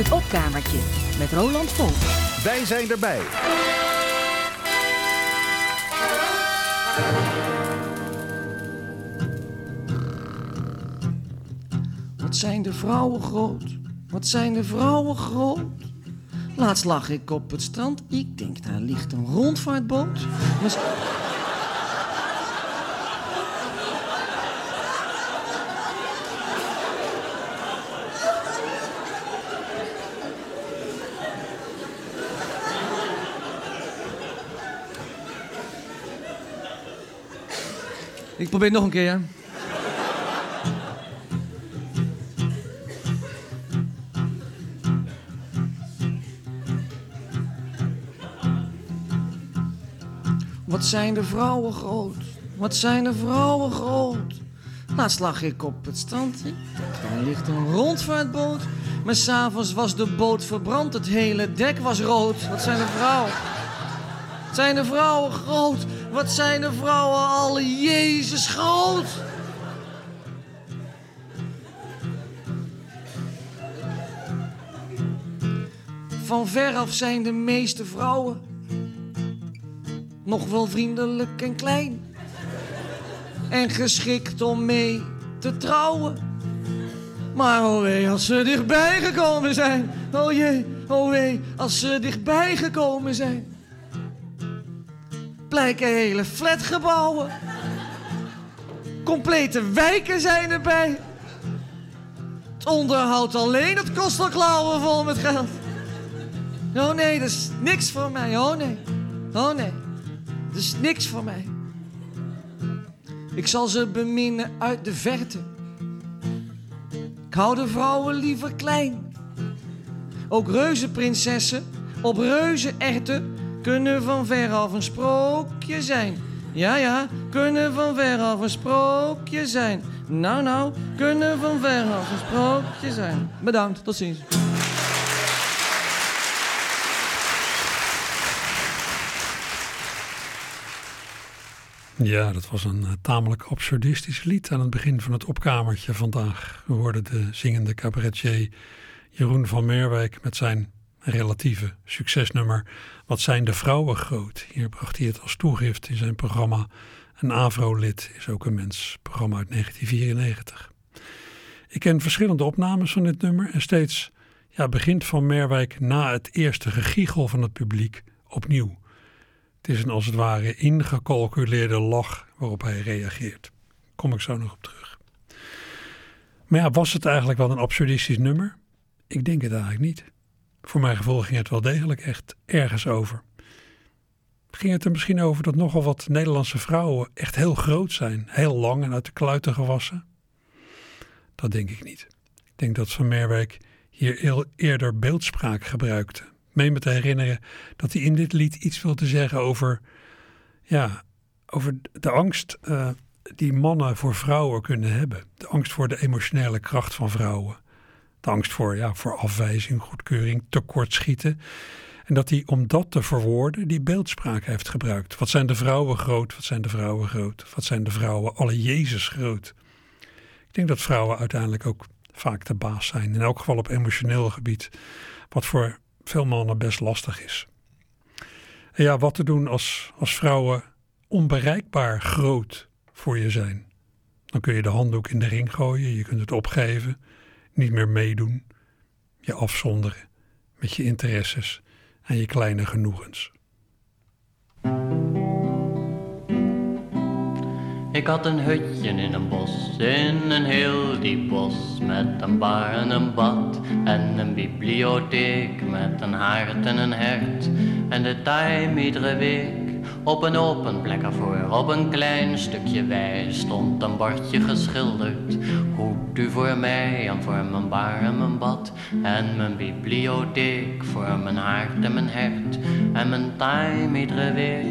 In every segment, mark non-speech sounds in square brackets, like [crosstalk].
Het opkamertje met Roland Volk. Wij zijn erbij. Wat zijn de vrouwen groot? Wat zijn de vrouwen groot? Laatst lag ik op het strand. Ik denk, daar ligt een rondvaartboot. Maar... Ik probeer nog een keer. Wat zijn de vrouwen groot? Wat zijn de vrouwen groot? Laatst lag ik op het strand. Daar ligt een rondvaartboot. Maar s'avonds was de boot verbrand. Het hele dek was rood. Wat zijn de vrouwen? Wat zijn de vrouwen groot? Wat zijn de vrouwen alle Jezus groot? Van veraf zijn de meeste vrouwen nog wel vriendelijk en klein. En geschikt om mee te trouwen. Maar oh als ze dichtbij gekomen zijn. Oh jee, oh als ze dichtbij gekomen zijn. Blijken hele flatgebouwen. Complete wijken zijn erbij. Het onderhoud alleen, het kost al klauwen vol met geld. Oh nee, dat is niks voor mij. Oh nee, oh nee. Dat is niks voor mij. Ik zal ze beminnen uit de verte. Ik hou de vrouwen liever klein. Ook reuzenprinsessen op reuzenerten kunnen van veraf een sprookje zijn. Ja, ja, kunnen van veraf een sprookje zijn. Nou, nou, kunnen van veraf een sprookje zijn. Bedankt, tot ziens. Ja, dat was een uh, tamelijk absurdistisch lied aan het begin van het opkamertje vandaag. We hoorden de zingende cabaretier Jeroen van Merwijk met zijn relatieve succesnummer Wat zijn de vrouwen groot? Hier bracht hij het als toegift in zijn programma. Een Avro-lid is ook een mens, programma uit 1994. Ik ken verschillende opnames van dit nummer en steeds ja, begint Van Merwijk na het eerste gegiegel van het publiek opnieuw. Het is een als het ware ingecalculeerde lach waarop hij reageert. Kom ik zo nog op terug. Maar ja, was het eigenlijk wel een absurdistisch nummer? Ik denk het eigenlijk niet. Voor mijn gevoel ging het wel degelijk echt ergens over. Ging het er misschien over dat nogal wat Nederlandse vrouwen echt heel groot zijn, heel lang en uit de kluiten gewassen? Dat denk ik niet. Ik denk dat Van Merwijk hier eerder beeldspraak gebruikte meen me te herinneren dat hij in dit lied iets wilde zeggen over, ja, over de angst uh, die mannen voor vrouwen kunnen hebben. De angst voor de emotionele kracht van vrouwen. De angst voor, ja, voor afwijzing, goedkeuring, tekortschieten. En dat hij, om dat te verwoorden, die beeldspraak heeft gebruikt. Wat zijn de vrouwen groot? Wat zijn de vrouwen groot? Wat zijn de vrouwen alle Jezus groot? Ik denk dat vrouwen uiteindelijk ook vaak de baas zijn. In elk geval op emotioneel gebied. Wat voor veel mannen best lastig is. En ja, wat te doen als, als vrouwen onbereikbaar groot voor je zijn. Dan kun je de handdoek in de ring gooien, je kunt het opgeven, niet meer meedoen, je afzonderen met je interesses en je kleine genoegens. Ik had een hutje in een bos, in een heel diep bos, met een bar en een bad en een bibliotheek, met een haard en een hert en de time iedere week. Op een open plek ervoor, op een klein stukje wei, stond een bordje geschilderd. Goed u voor mij en voor mijn bar en mijn bad en mijn bibliotheek, voor mijn haard en mijn hert en mijn time iedere week.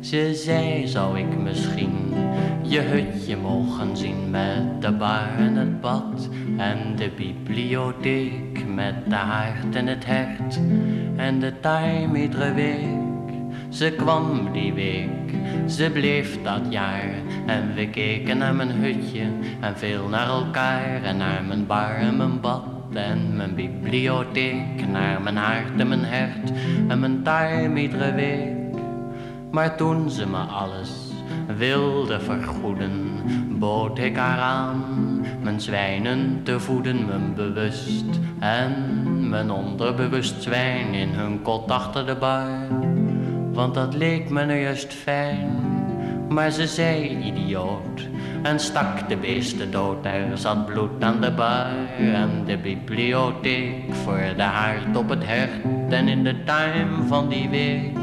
Ze zei, zou ik misschien je hutje mogen zien met de bar en het bad en de bibliotheek met de haard en het hert en de time iedere week. Ze kwam die week, ze bleef dat jaar en we keken naar mijn hutje en veel naar elkaar en naar mijn bar en mijn bad en mijn bibliotheek, naar mijn hart en mijn hert en mijn time iedere week. Maar toen ze me alles wilde vergoeden, bood ik haar aan mijn zwijnen te voeden, mijn bewust en mijn onderbewust zwijn in hun kot achter de bar. Want dat leek me nu juist fijn, maar ze zei idioot en stak de beesten dood. Er zat bloed aan de bar en de bibliotheek voor de haard op het hert en in de tuin van die week.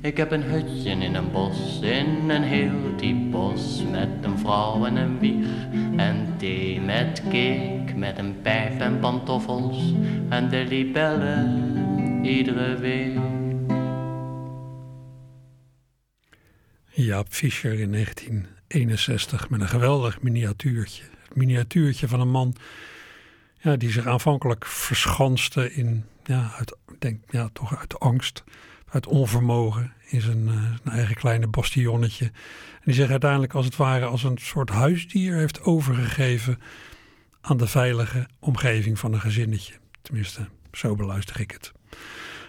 Ik heb een hutje in een bos, in een heel diep bos, met een vrouw en een wieg en thee met cake, met een pijp en pantoffels en de libellen iedere week. Jaap Fischer in 1961 met een geweldig miniatuurtje. Het miniatuurtje van een man ja, die zich aanvankelijk verschanste in, ja, uit, denk, ja, toch uit angst, uit onvermogen in zijn, uh, zijn eigen kleine bastionnetje. En die zich uiteindelijk als het ware als een soort huisdier heeft overgegeven aan de veilige omgeving van een gezinnetje. Tenminste, zo beluister ik het.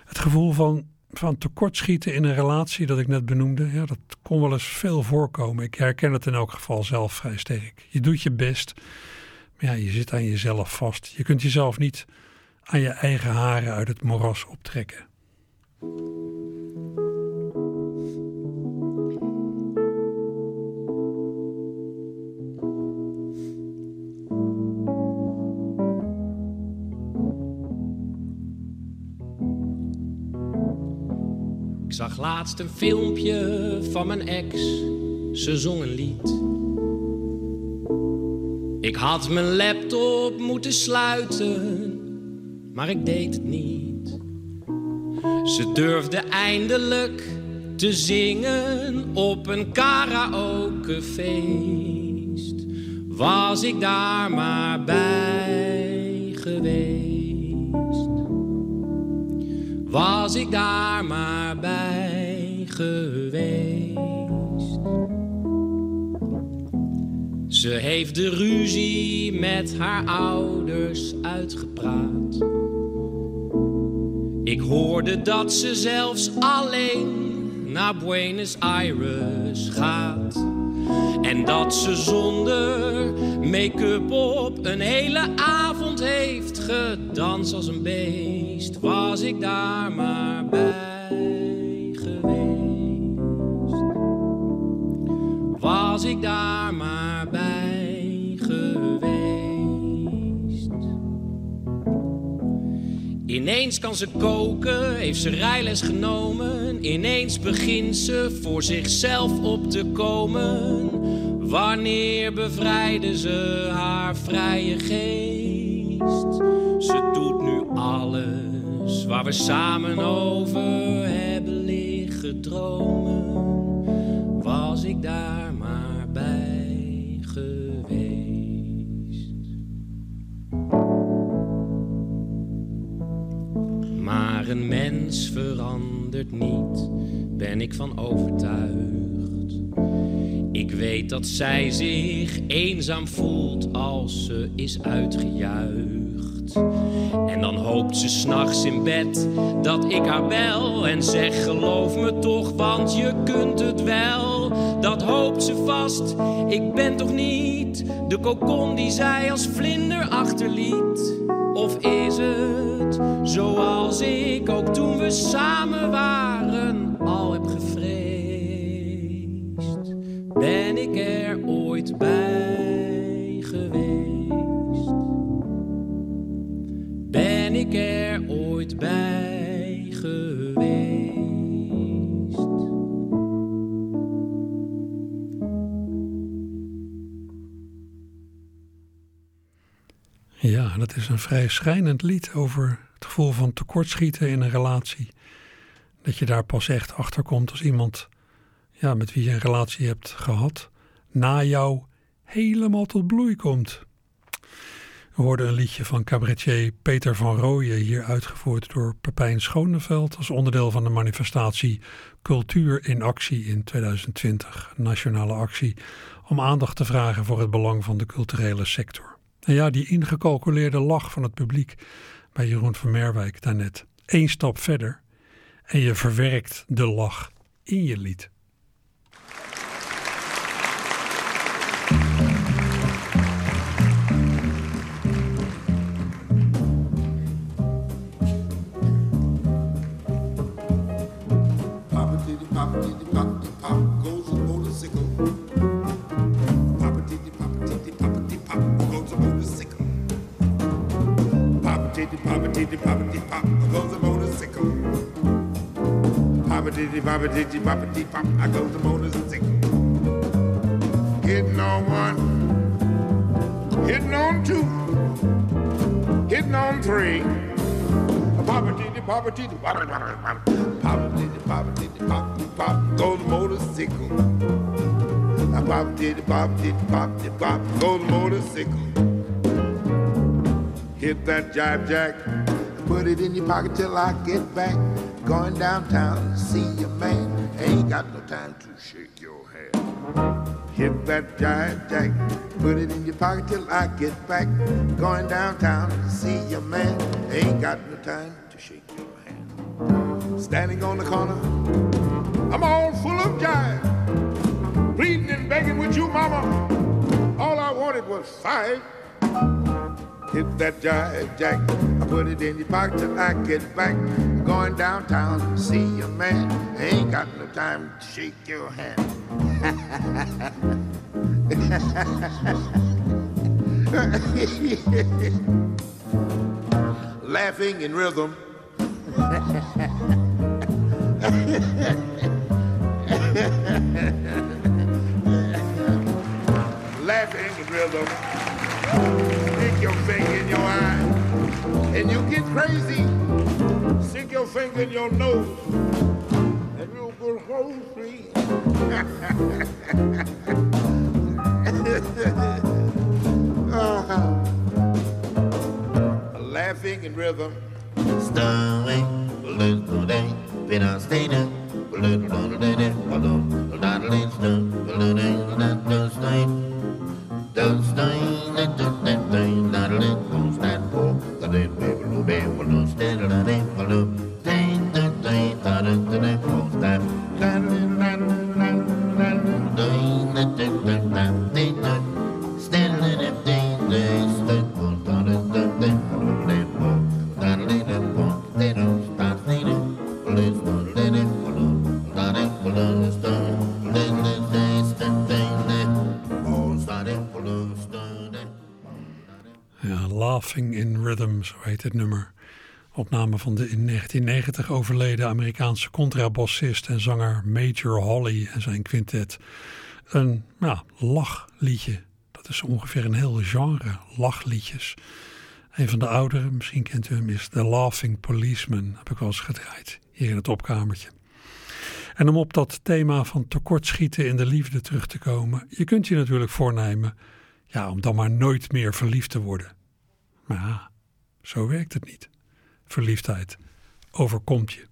Het gevoel van van tekortschieten in een relatie dat ik net benoemde, ja, dat kon wel eens veel voorkomen. Ik herken het in elk geval zelf vrij sterk. Je doet je best, maar ja, je zit aan jezelf vast. Je kunt jezelf niet aan je eigen haren uit het moras optrekken. Laatst een filmpje van mijn ex, ze zong een lied. Ik had mijn laptop moeten sluiten, maar ik deed het niet. Ze durfde eindelijk te zingen op een karaokefeest. Was ik daar maar bij geweest was ik daar maar bij geweest. Ze heeft de ruzie met haar ouders uitgepraat. Ik hoorde dat ze zelfs alleen naar Buenos Aires gaat. En dat ze zonder make-up op een hele avond heeft gedanst als een beest. Was ik daar maar bij ik daar maar bij geweest. Ineens kan ze koken, heeft ze rijles genomen. Ineens begint ze voor zichzelf op te komen. Wanneer bevrijden ze haar vrije geest? Ze doet nu alles waar we samen over hebben liggen dromen. Was ik daar maar geweest. Maar een mens verandert niet, ben ik van overtuigd. Ik weet dat zij zich eenzaam voelt als ze is uitgejuicht. En dan hoopt ze s'nachts in bed dat ik haar bel en zeg geloof me toch, want je kunt het wel. Dat hoopt ze vast, ik ben toch niet de kokon die zij als vlinder achterliet. Of is het zoals ik ook toen we samen waren Ja, dat is een vrij schrijnend lied over het gevoel van tekortschieten in een relatie. Dat je daar pas echt achter komt als iemand ja, met wie je een relatie hebt gehad, na jou helemaal tot bloei komt. We hoorden een liedje van cabaretier Peter van Rooyen, hier uitgevoerd door Pepijn Schoneveld als onderdeel van de manifestatie Cultuur in Actie in 2020, nationale actie, om aandacht te vragen voor het belang van de culturele sector. En ja, die ingecalculeerde lach van het publiek bij Jeroen van Merwijk daarnet. Eén stap verder en je verwerkt de lach in je lied. Poppity, poppity, poverty, pop, I goes the motorcycle. Poppity, poppity, poppity, pop, I goes the motorcycle. Hitting on one, hitting on two, hitting on three. Poverty, poverty, poverty, poverty, poverty, pop, pop, goes the motorcycle. Poverty, poverty, poverty, pop, goes the motorcycle. Hit that jive jack, put it in your pocket till I get back. Going downtown to see your man, ain't got no time to shake your hand. Hit that jive jack, put it in your pocket till I get back. Going downtown to see your man, ain't got no time to shake your hand. Standing on the corner, I'm all full of jive, pleading and begging with you, mama. All I wanted was five hit that jive jack. I put it in your pocket till I get back. I'm Going downtown to see your man. I Ain't got no time to shake your hand. [laughs] Laughing in rhythm. [laughs] Laughing in rhythm stick your finger in your eye, and you get crazy. Stick your finger in your nose, and you'll go home free. uh, laughing in rhythm. Been on little, little, Opname van de in 1990 overleden Amerikaanse contrabassist en zanger Major Holly en zijn quintet. Een lachliedje. Dat is ongeveer een heel genre, lachliedjes. Een van de oudere, misschien kent u hem, is The Laughing Policeman. Heb ik wel eens gedraaid, hier in het opkamertje. En om op dat thema van tekortschieten in de liefde terug te komen, je kunt je natuurlijk voornemen ja, om dan maar nooit meer verliefd te worden. Maar zo werkt het niet. Verliefdheid overkomt je.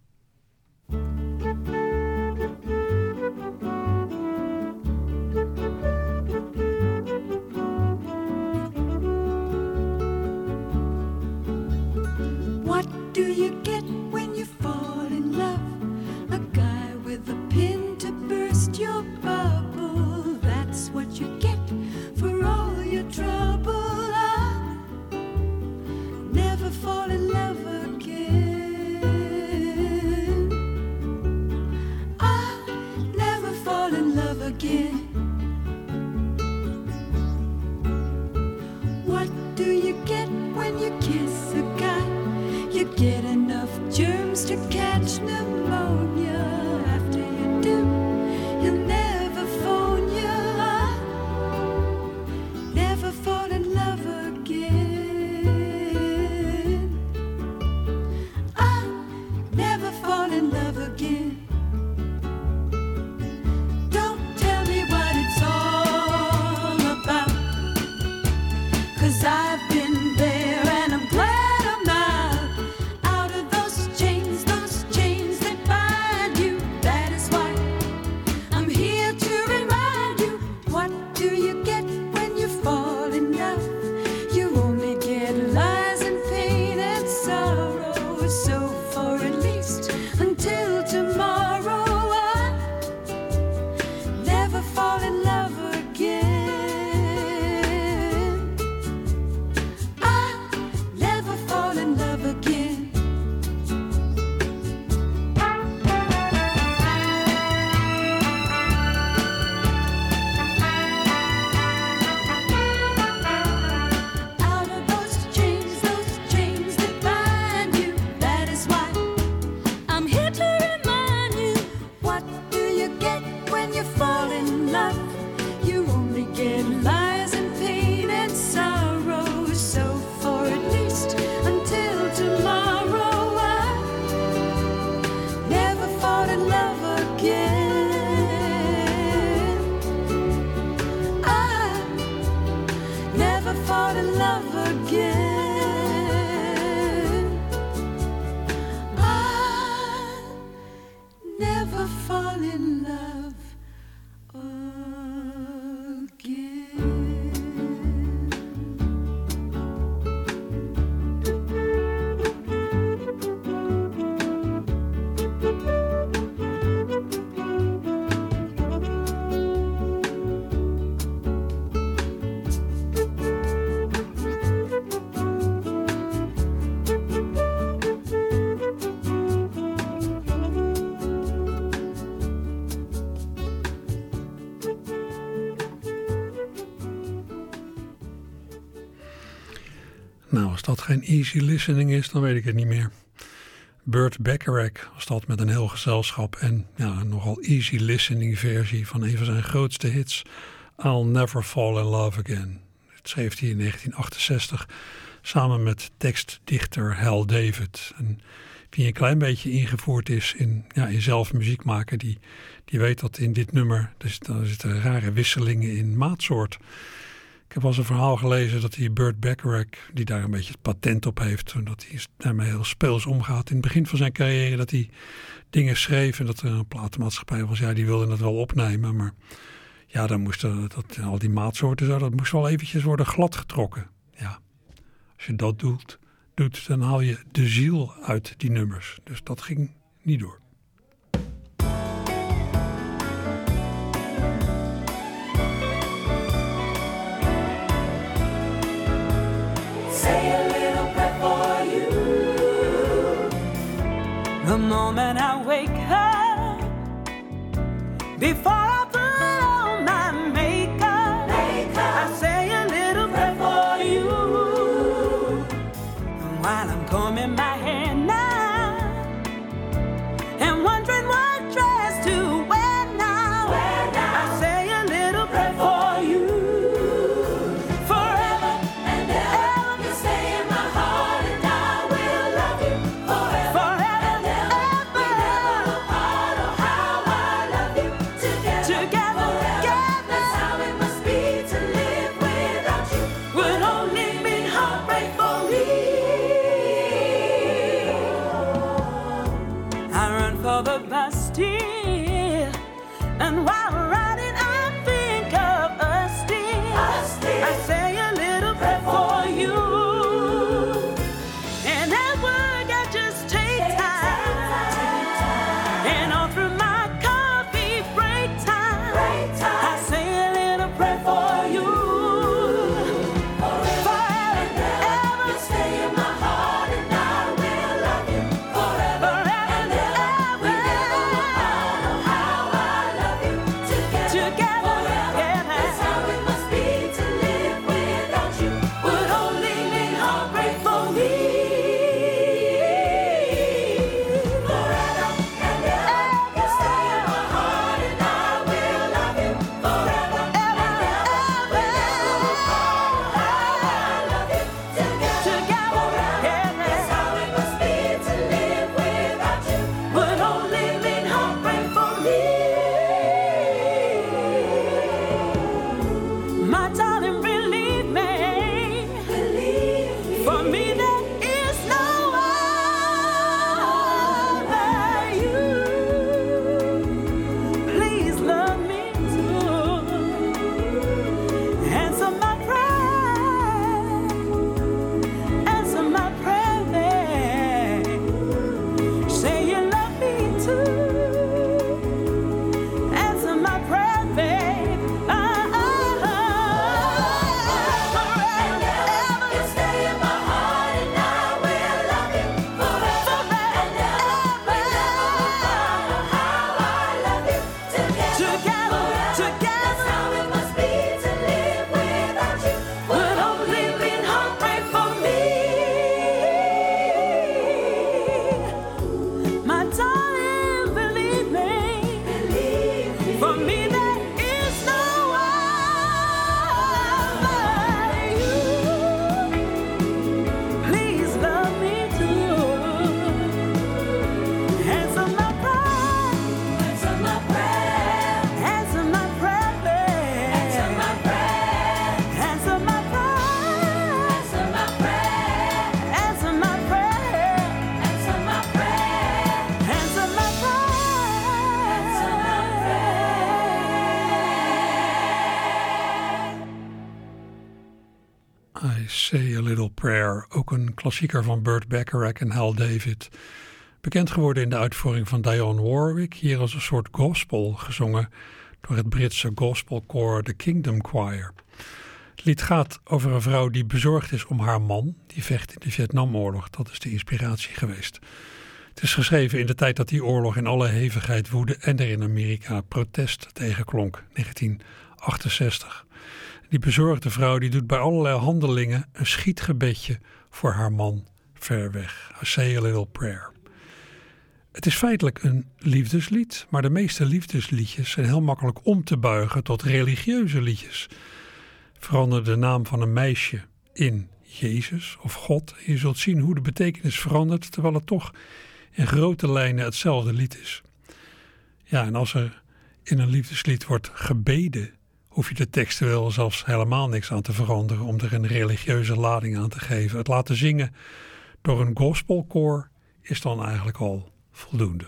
Nou, als dat geen easy listening is, dan weet ik het niet meer. Burt Bacharach was dat met een heel gezelschap en ja, een nogal easy listening versie van een van zijn grootste hits, I'll Never Fall in Love Again. Dat schreef hij in 1968 samen met tekstdichter Hal David. En wie een klein beetje ingevoerd is in, ja, in zelf muziek maken, die, die weet dat in dit nummer, dus, er zitten rare wisselingen in maatsoort. Ik heb al een verhaal gelezen dat die Burt Bacharach, die daar een beetje het patent op heeft, en dat hij daarmee heel speels omgaat. In het begin van zijn carrière dat hij dingen schreef en dat er een platenmaatschappij was, ja, die wilde het wel opnemen, maar ja, dan moesten dat, al die maatsoorten, zo, dat moest wel eventjes worden gladgetrokken. Ja, als je dat doet, doet, dan haal je de ziel uit die nummers. Dus dat ging niet door. Moment I wake up. Before I klassieker van Burt Bacharach en Hal David. Bekend geworden in de uitvoering van Dionne Warwick, hier als een soort gospel gezongen door het Britse gospelkoor The Kingdom Choir. Het lied gaat over een vrouw die bezorgd is om haar man, die vecht in de Vietnamoorlog. Dat is de inspiratie geweest. Het is geschreven in de tijd dat die oorlog in alle hevigheid woedde en er in Amerika protest tegenklonk, 1968. Die bezorgde vrouw die doet bij allerlei handelingen een schietgebedje voor haar man ver weg. I say a little prayer. Het is feitelijk een liefdeslied, maar de meeste liefdesliedjes zijn heel makkelijk om te buigen tot religieuze liedjes. Verander de naam van een meisje in Jezus of God. Je zult zien hoe de betekenis verandert, terwijl het toch in grote lijnen hetzelfde lied is. Ja, en als er in een liefdeslied wordt gebeden, hoef je de teksten wel zelfs helemaal niks aan te veranderen om er een religieuze lading aan te geven. Het laten zingen door een gospelkoor is dan eigenlijk al voldoende.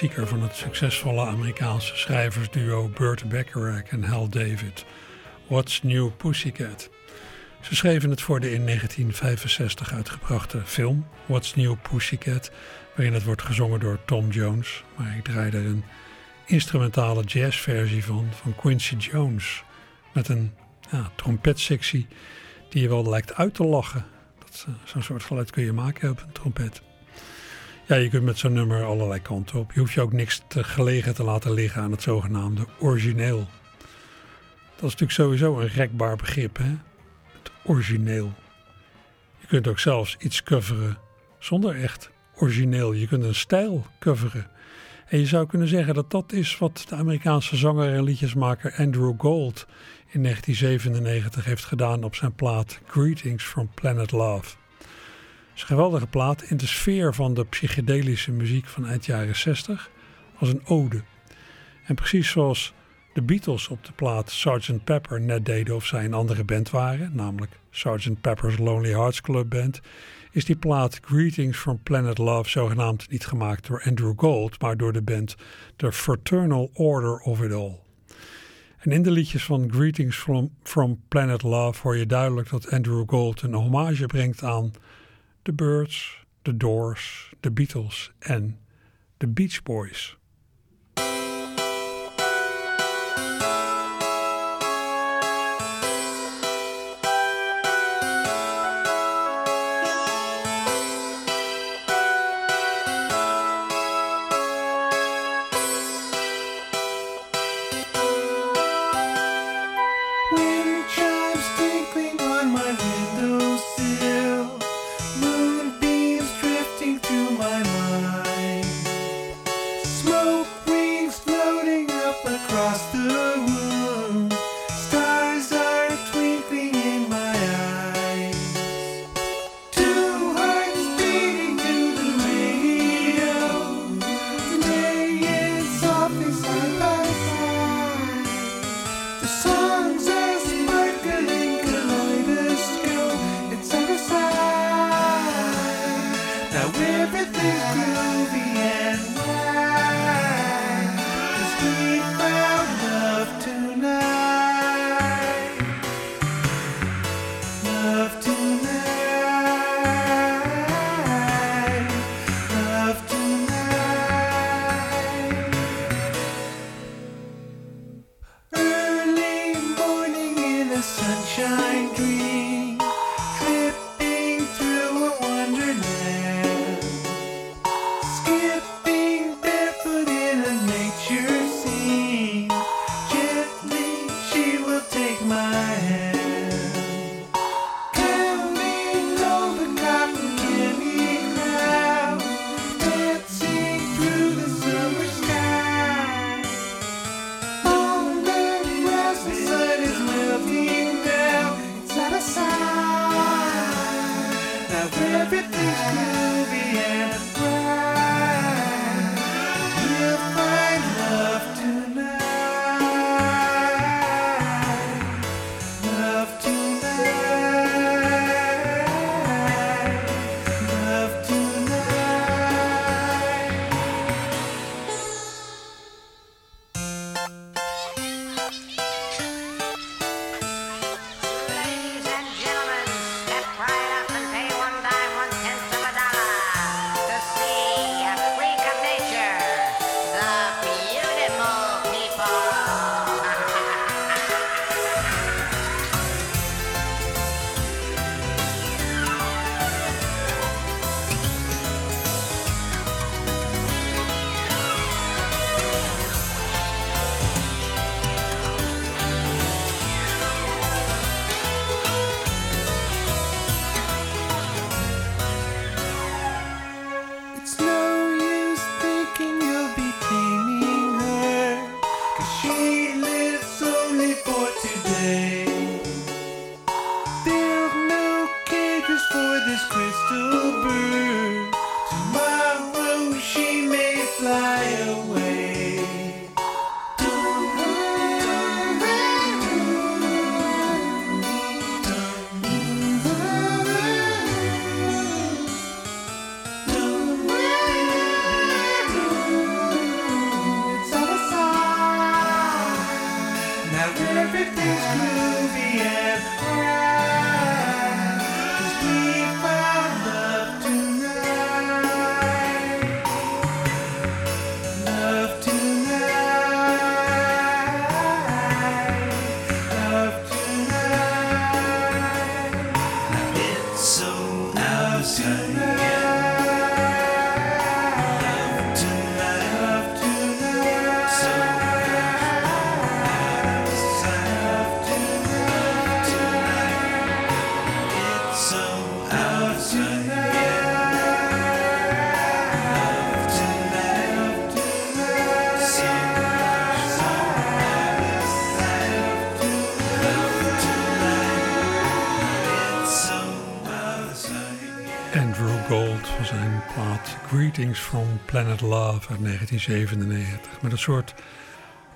Klassieker van het succesvolle Amerikaanse schrijversduo Burt Bacharach en Hal David. What's New Pussycat? Ze schreven het voor de in 1965 uitgebrachte film What's New Pussycat, waarin het wordt gezongen door Tom Jones. Maar ik draai er een instrumentale jazzversie van, van Quincy Jones. Met een ja, trompetsectie die je wel lijkt uit te lachen. Dat, eh, Zo'n soort geluid kun je maken op een trompet. Ja, je kunt met zo'n nummer allerlei kanten op. Je hoeft je ook niks te gelegen te laten liggen aan het zogenaamde origineel. Dat is natuurlijk sowieso een rekbaar begrip, hè? Het origineel. Je kunt ook zelfs iets coveren zonder echt origineel. Je kunt een stijl coveren. En je zou kunnen zeggen dat dat is wat de Amerikaanse zanger en liedjesmaker Andrew Gold in 1997 heeft gedaan op zijn plaat Greetings from Planet Love. Is geweldige plaat in de sfeer van de psychedelische muziek van eind jaren 60 als een ode. En precies zoals de Beatles op de plaat Sgt. Pepper net deden of zij een andere band waren, namelijk Sgt. Pepper's Lonely Hearts Club Band, is die plaat Greetings from Planet Love zogenaamd niet gemaakt door Andrew Gold, maar door de band The Fraternal Order of It All. En in de liedjes van Greetings from, from Planet Love hoor je duidelijk dat Andrew Gold een hommage brengt aan The Birds, The Doors, The Beatles en The Beach Boys. Greetings from Planet Love uit 1997. Met een soort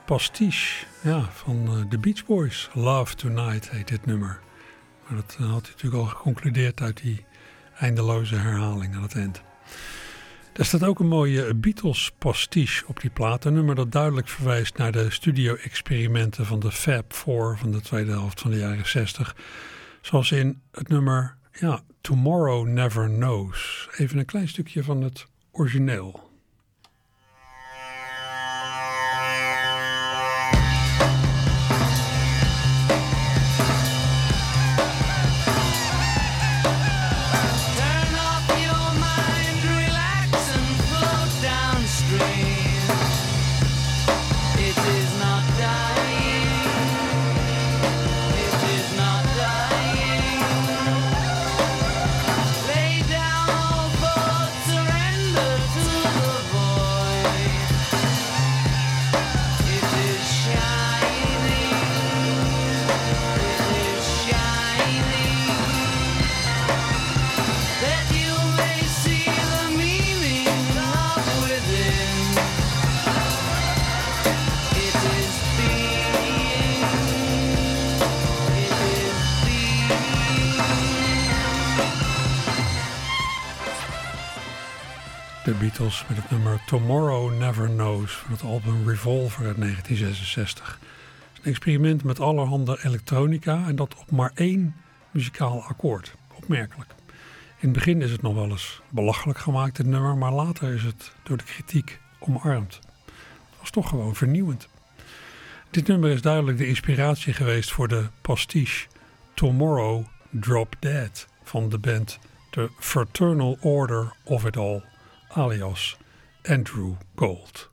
pastiche ja, van eh, de Beach Boys. Love Tonight heet dit nummer. Maar dat eh, had hij natuurlijk al geconcludeerd uit die eindeloze herhaling aan het eind. Er staat ook een mooie Beatles pastiche op die plaat. Een nummer dat duidelijk verwijst naar de studio-experimenten van de Fab Four van de tweede helft van de jaren 60. Zoals in het nummer ja, Tomorrow Never Knows. Even een klein stukje van het origineel. Tomorrow Never Knows van het album Revolver uit 1966. Het is een experiment met allerhande elektronica en dat op maar één muzikaal akkoord. Opmerkelijk. In het begin is het nog wel eens belachelijk gemaakt, dit nummer, maar later is het door de kritiek omarmd. Het was toch gewoon vernieuwend. Dit nummer is duidelijk de inspiratie geweest voor de pastiche Tomorrow Drop Dead van de band The Fraternal Order of It All, alias Andrew Gold.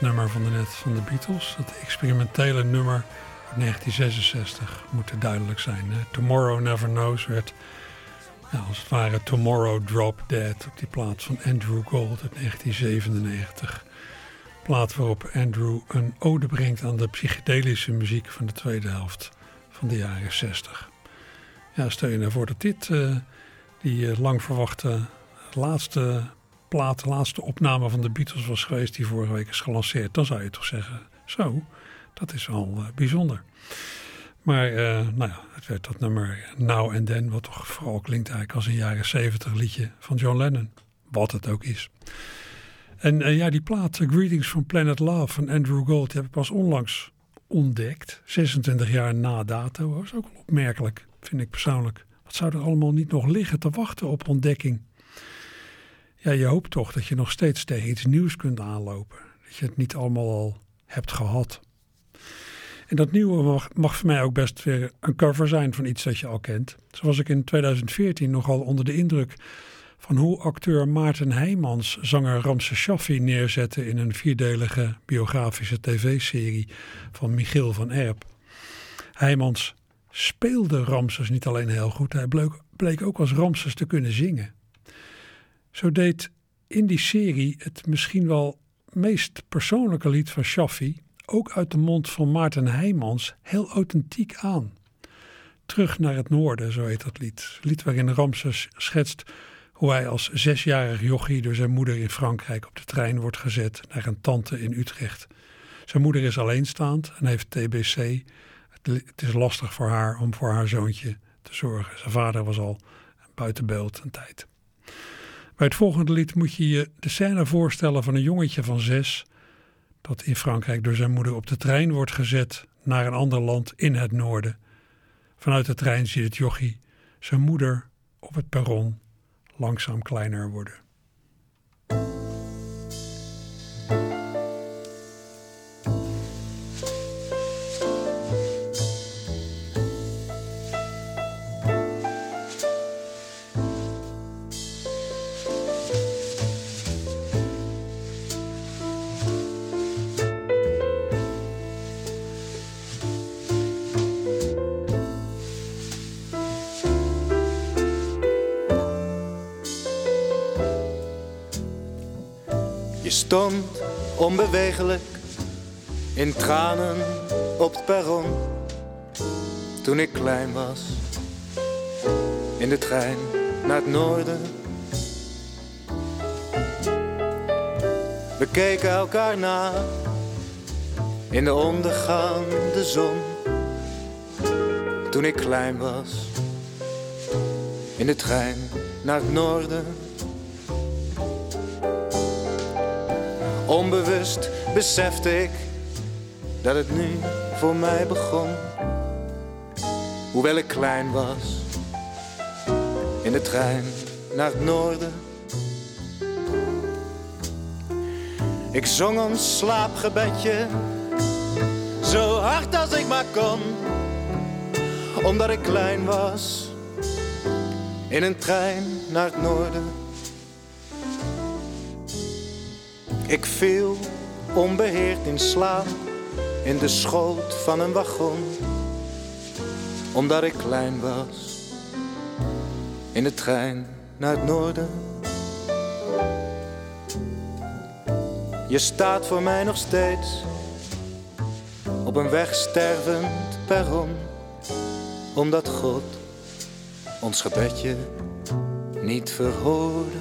Nummer van de net van de Beatles, dat experimentele nummer uit 1966, moet duidelijk zijn. Tomorrow Never Knows werd ja, als het ware Tomorrow Drop Dead op die plaats van Andrew Gold uit 1997. Plaat waarop Andrew een ode brengt aan de psychedelische muziek van de tweede helft van de jaren 60. Ja, stel je nou voor dat dit eh, die eh, lang verwachte laatste plaat, de laatste opname van de Beatles was geweest die vorige week is gelanceerd. Dan zou je toch zeggen, zo, dat is wel eh, bijzonder. Maar eh, nou ja, het werd dat nummer Now and Then, wat toch vooral klinkt eigenlijk als een jaren 70 liedje van John Lennon. Wat het ook is. En eh, ja, die plaat, Greetings from Planet Love van Andrew Gold, die heb ik pas onlangs ontdekt. 26 jaar na dato. Dat is ook opmerkelijk, vind ik persoonlijk. Wat zou er allemaal niet nog liggen te wachten op ontdekking? Ja, je hoopt toch dat je nog steeds tegen iets nieuws kunt aanlopen. Dat je het niet allemaal al hebt gehad. En dat nieuwe mag, voor mij ook best weer een cover zijn van iets dat je al kent. Zo was ik in 2014 nogal onder de indruk van hoe acteur Maarten Heijmans zanger Ramse Shaffi neerzette in een vierdelige biografische tv-serie van Michiel van Erp. Heijmans speelde Ramses niet alleen heel goed, hij bleek ook als Ramses te kunnen zingen. Zo deed in die serie het misschien wel meest persoonlijke lied van Shaffi, ook uit de mond van Maarten Heijmans, heel authentiek aan. Terug naar het noorden, zo heet dat lied. Lied waarin Ramses schetst hoe hij als zesjarig jochie door zijn moeder in Frankrijk op de trein wordt gezet naar een tante in Utrecht. Zijn moeder is alleenstaand en heeft TBC. Het is lastig voor haar om voor haar zoontje te zorgen. Zijn vader was al buiten beeld een tijd. Bij het volgende lied moet je je de scène voorstellen van een jongetje van zes dat in Frankrijk door zijn moeder op de trein wordt gezet naar een ander land in het noorden. Vanuit de trein ziet het jochie zijn moeder op het perron langzaam kleiner worden. Stond onbewegelijk in tranen op het perron toen ik klein was. In de trein naar het noorden. We keken elkaar na in de ondergaande zon toen ik klein was. In de trein naar het noorden. Onbewust besefte ik dat het nu voor mij begon. Hoewel ik klein was, in de trein naar het noorden. Ik zong een slaapgebedje, zo hard als ik maar kon. Omdat ik klein was, in een trein naar het noorden. Ik viel onbeheerd in slaap in de schoot van een wagon. Omdat ik klein was in de trein naar het noorden. Je staat voor mij nog steeds op een wegstervend perron. Omdat God ons gebedje niet verhoorde.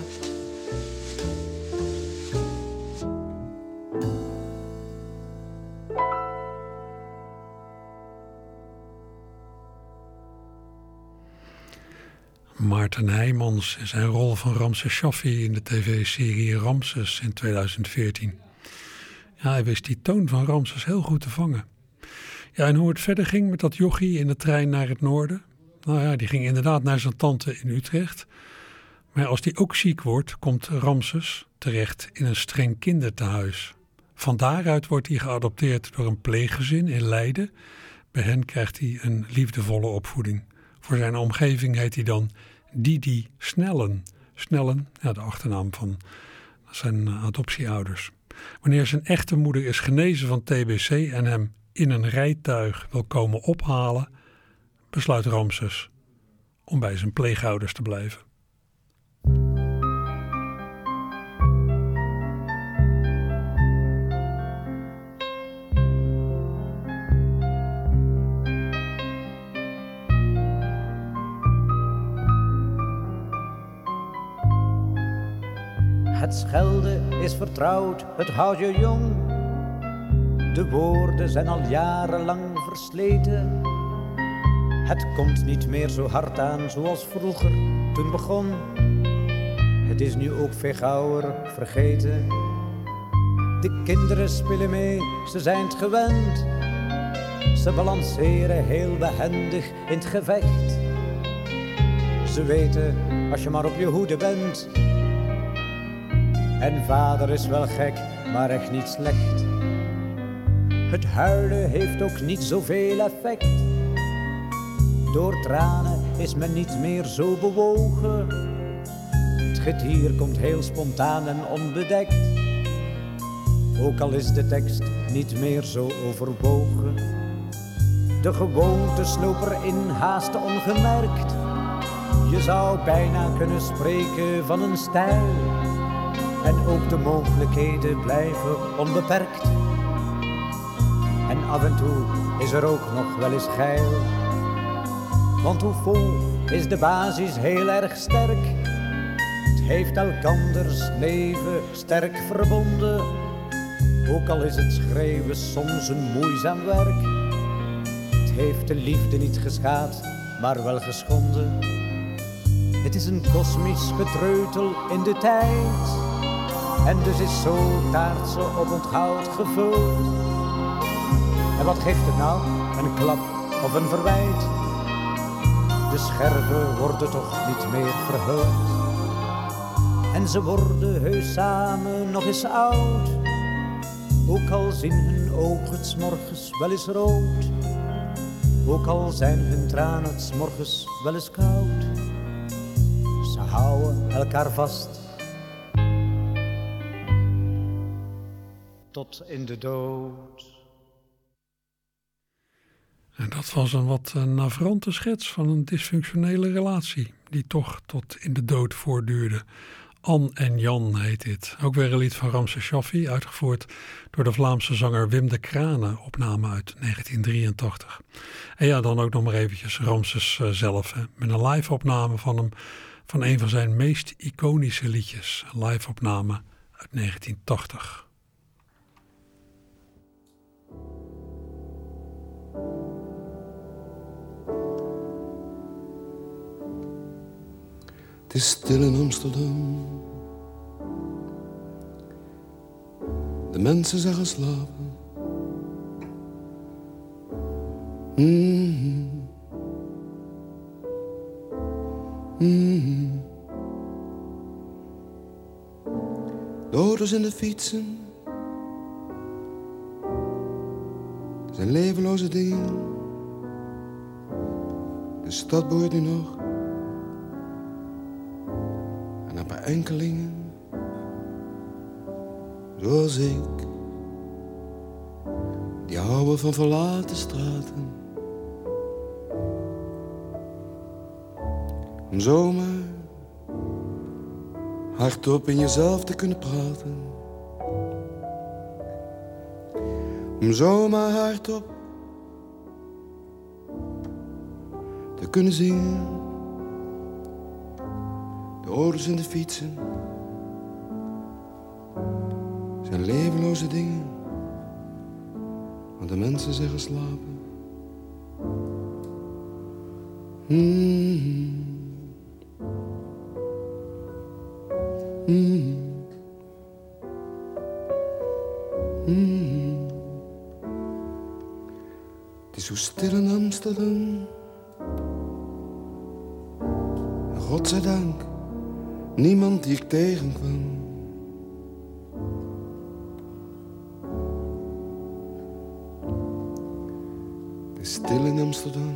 Maarten Heijmans in zijn rol van Ramses Shaffi in de tv-serie Ramses in 2014. Ja, hij wist die toon van Ramses heel goed te vangen. Ja, en hoe het verder ging met dat jochie in de trein naar het noorden? Nou ja, die ging inderdaad naar zijn tante in Utrecht. Maar als die ook ziek wordt, komt Ramses terecht in een streng kindertehuis. Van daaruit wordt hij geadopteerd door een pleeggezin in Leiden. Bij hen krijgt hij een liefdevolle opvoeding. Voor zijn omgeving heet hij dan Didi Snellen. Snellen, ja, de achternaam van zijn adoptieouders. Wanneer zijn echte moeder is genezen van TBC en hem in een rijtuig wil komen ophalen, besluit Ramses om bij zijn pleegouders te blijven. Het schelden is vertrouwd, het houdt je jong. De woorden zijn al jarenlang versleten. Het komt niet meer zo hard aan zoals vroeger toen begon. Het is nu ook veel gauwer vergeten. De kinderen spelen mee, ze zijn het gewend. Ze balanceren heel behendig in het gevecht. Ze weten als je maar op je hoede bent. En vader is wel gek, maar echt niet slecht. Het huilen heeft ook niet zoveel effect. Door tranen is men niet meer zo bewogen. Het getier komt heel spontaan en onbedekt. Ook al is de tekst niet meer zo overwogen. De gewoonte sloop erin haast ongemerkt. Je zou bijna kunnen spreken van een stijl. En ook de mogelijkheden blijven onbeperkt. En af en toe is er ook nog wel eens geil. Want hoe vol is de basis heel erg sterk. Het heeft elkanders leven sterk verbonden. Ook al is het schreeuwen soms een moeizaam werk. Het heeft de liefde niet geschaad, maar wel geschonden. Het is een kosmisch getreutel in de tijd. En dus is zo taartse op onthoud gevuld. En wat geeft het nou? Een klap of een verwijt? De scherven worden toch niet meer verhuld. En ze worden heus samen nog eens oud. Ook al zien hun ogen 's morgens wel eens rood. Ook al zijn hun tranen 's morgens wel eens koud. Ze houden elkaar vast. Tot in de dood. En dat was een wat uh, navrante schets van een dysfunctionele relatie, die toch tot in de dood voortduurde. Anne en Jan heet dit. Ook weer een lied van Ramses Shaffi, uitgevoerd door de Vlaamse zanger Wim de Kranen, opname uit 1983. En ja, dan ook nog maar eventjes Ramses uh, zelf, met een live-opname van hem, van een van zijn meest iconische liedjes. Een live-opname uit 1980. Het is stil in Amsterdam. De mensen zijn gaan slapen. Mm mm De fietsen zijn levenloze dingen. De stad behoort nu nog paar enkelingen, zoals ik, die houden van verlaten straten. Om zomaar hardop in jezelf te kunnen praten. Om zomaar hardop te kunnen zingen. De auto's en de fietsen zijn levenloze dingen, want de mensen zijn geslapen. Mm. Mm. Mm. Het is zo stil in Amsterdam. Godzijdank, niemand die ik tegenkwam. Het is stil in Amsterdam.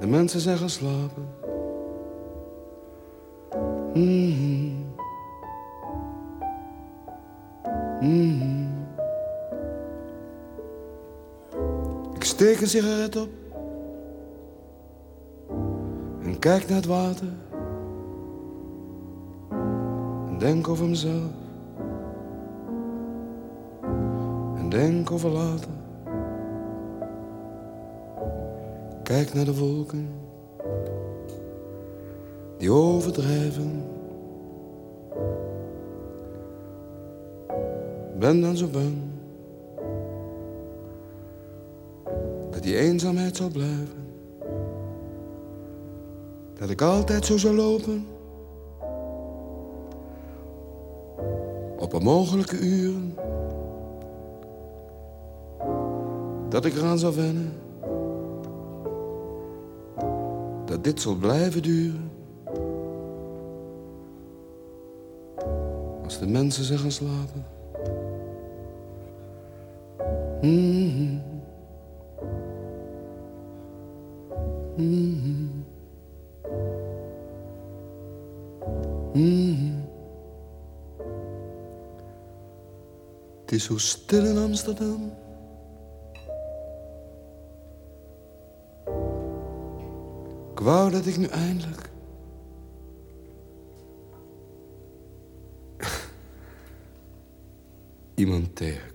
De mensen zijn gaan slapen. Mm mm Ik steek een sigaret op. kijk naar het water. En denk over mezelf. En denk over later. Kijk naar de wolken. Die overdrijven. Ben dan zo bang. die eenzaamheid zou blijven. Dat ik altijd zo zou lopen. Op onmogelijke uren. Dat ik eraan zou wennen. Dat dit zal blijven duren. Als de mensen zijn gaan slapen. Mhm. Mhm. Is zo stil in Amsterdam. Ik dat ik nu eindelijk. [laughs] iemand tegenkwam.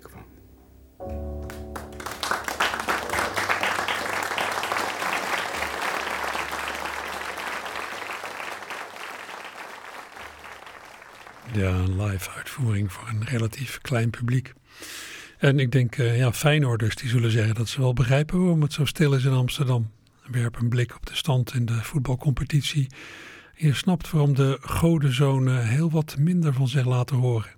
Uitvoering voor een relatief klein publiek. En ik denk, eh, ja, Feyenoorders die zullen zeggen dat ze wel begrijpen waarom het zo stil is in Amsterdam. Werp een blik op de stand in de voetbalcompetitie. Je snapt waarom de godenzonen heel wat minder van zich laten horen.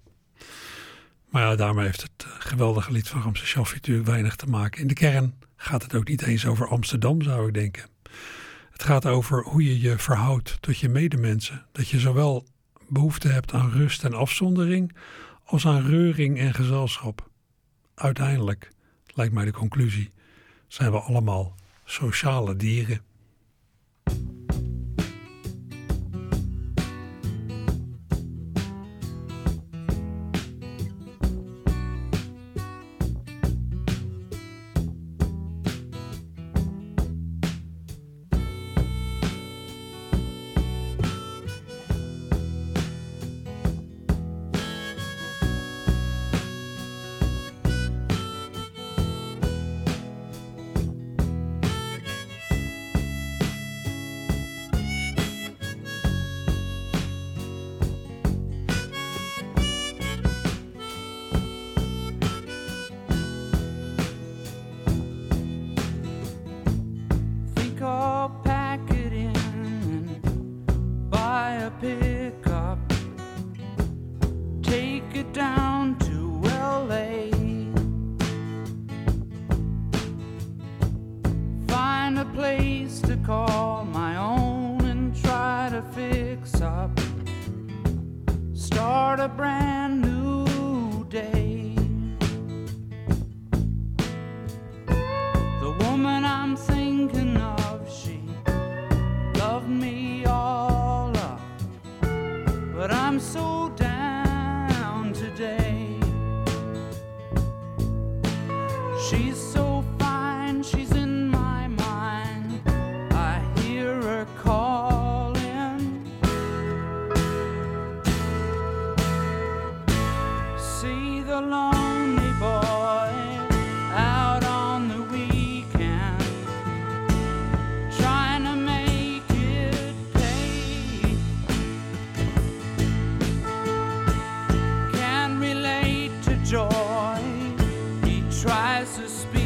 Maar ja, daarmee heeft het eh, geweldige lied van Ramse Shaffi natuurlijk weinig te maken. In de kern gaat het ook niet eens over Amsterdam, zou ik denken. Het gaat over hoe je je verhoudt tot je medemensen. Dat je zowel behoefte hebt aan rust en afzondering als aan reuring en gezelschap. Uiteindelijk, lijkt mij de conclusie, zijn we allemaal sociale dieren. Tries to speak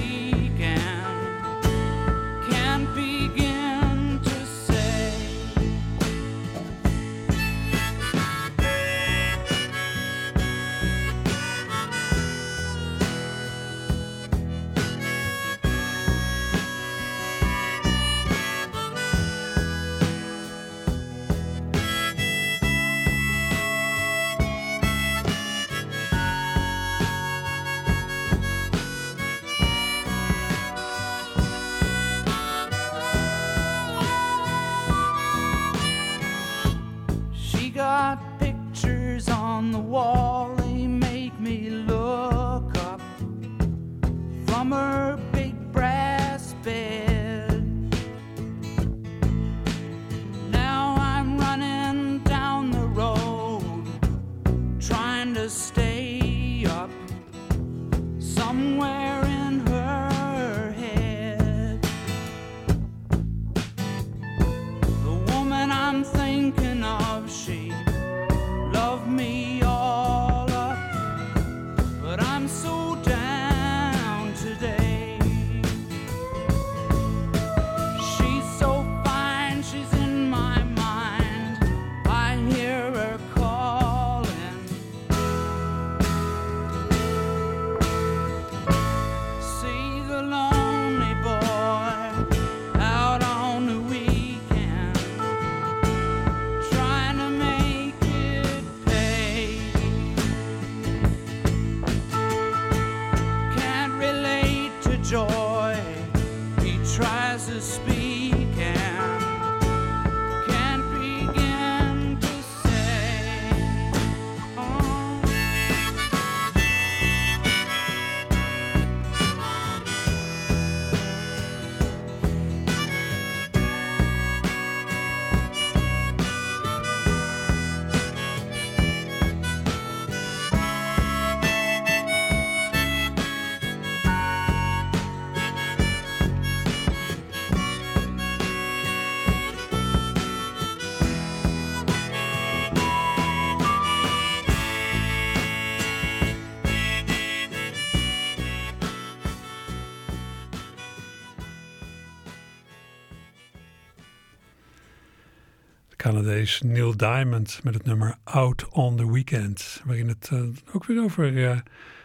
Neil Diamond met het nummer Out on the Weekend. Waarin het eh, ook weer over eh,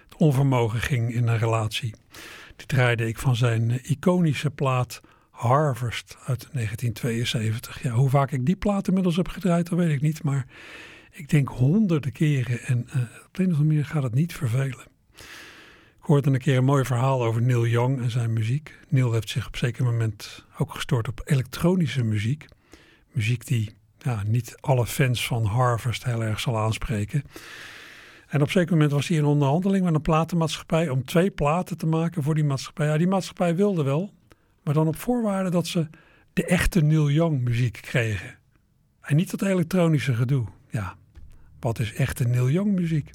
het onvermogen ging in een relatie. Die draaide ik van zijn eh, iconische plaat Harvest uit 1972. Ja, hoe vaak ik die plaat inmiddels heb gedraaid, dat weet ik niet. Maar ik denk honderden keren en op de een of andere manier gaat het niet vervelen. Ik hoorde een keer een mooi verhaal over Neil Young en zijn muziek. Neil heeft zich op een zeker moment ook gestort op elektronische muziek. Muziek die ja, niet alle fans van Harvest heel erg zal aanspreken. En op een zeker moment was hij in onderhandeling met een platenmaatschappij om twee platen te maken voor die maatschappij. Ja, die maatschappij wilde wel, maar dan op voorwaarde dat ze de echte Neil Young muziek kregen. En niet dat elektronische gedoe. Ja, wat is echte Neil Young muziek?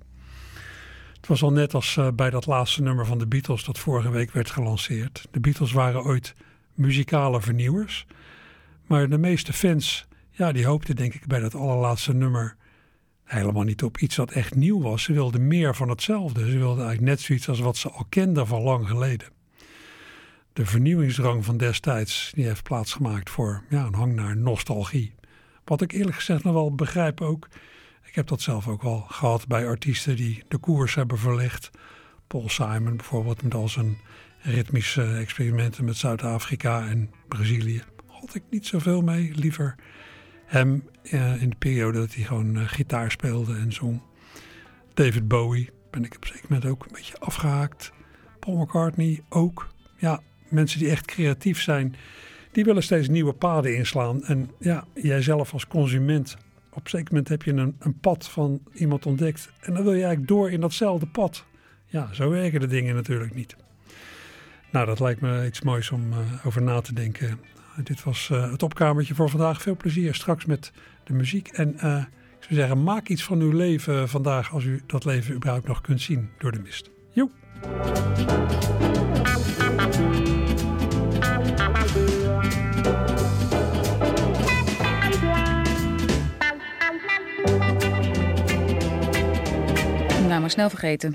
Het was al net als eh, bij dat laatste nummer van de Beatles dat vorige week werd gelanceerd. De Beatles waren ooit muzikale vernieuwers. Maar de meeste fans, ja, die hoopten denk ik bij dat allerlaatste nummer helemaal niet op iets dat echt nieuw was. Ze wilden meer van hetzelfde. Ze wilden eigenlijk net zoiets als wat ze al kenden van lang geleden. De vernieuwingsdrang van destijds die heeft plaatsgemaakt voor ja, een hang naar nostalgie. Wat ik eerlijk gezegd nog wel begrijp ook. Ik heb dat zelf ook wel gehad bij artiesten die de koers hebben verlegd. Paul Simon bijvoorbeeld met al zijn ritmische experimenten met Zuid-Afrika en Brazilië. Had ik niet zoveel mee. Liever hem eh, in de periode dat hij gewoon eh, gitaar speelde en zong. David Bowie ben ik op een zeker moment ook een beetje afgehaakt. Paul McCartney ook. Ja, mensen die echt creatief zijn, die willen steeds nieuwe paden inslaan. En ja, jij zelf als consument, op een zeker moment heb je een, een pad van iemand ontdekt. En dan wil je eigenlijk door in datzelfde pad. Ja, zo werken de dingen natuurlijk niet. Nou, dat lijkt me iets moois om uh, over na te denken. Dit was uh, het opkamertje voor vandaag. Veel plezier straks met de muziek. En uh, ik zou zeggen, maak iets van uw leven vandaag als u dat leven überhaupt nog kunt zien door de mist. Joep! Nou, maar snel vergeten.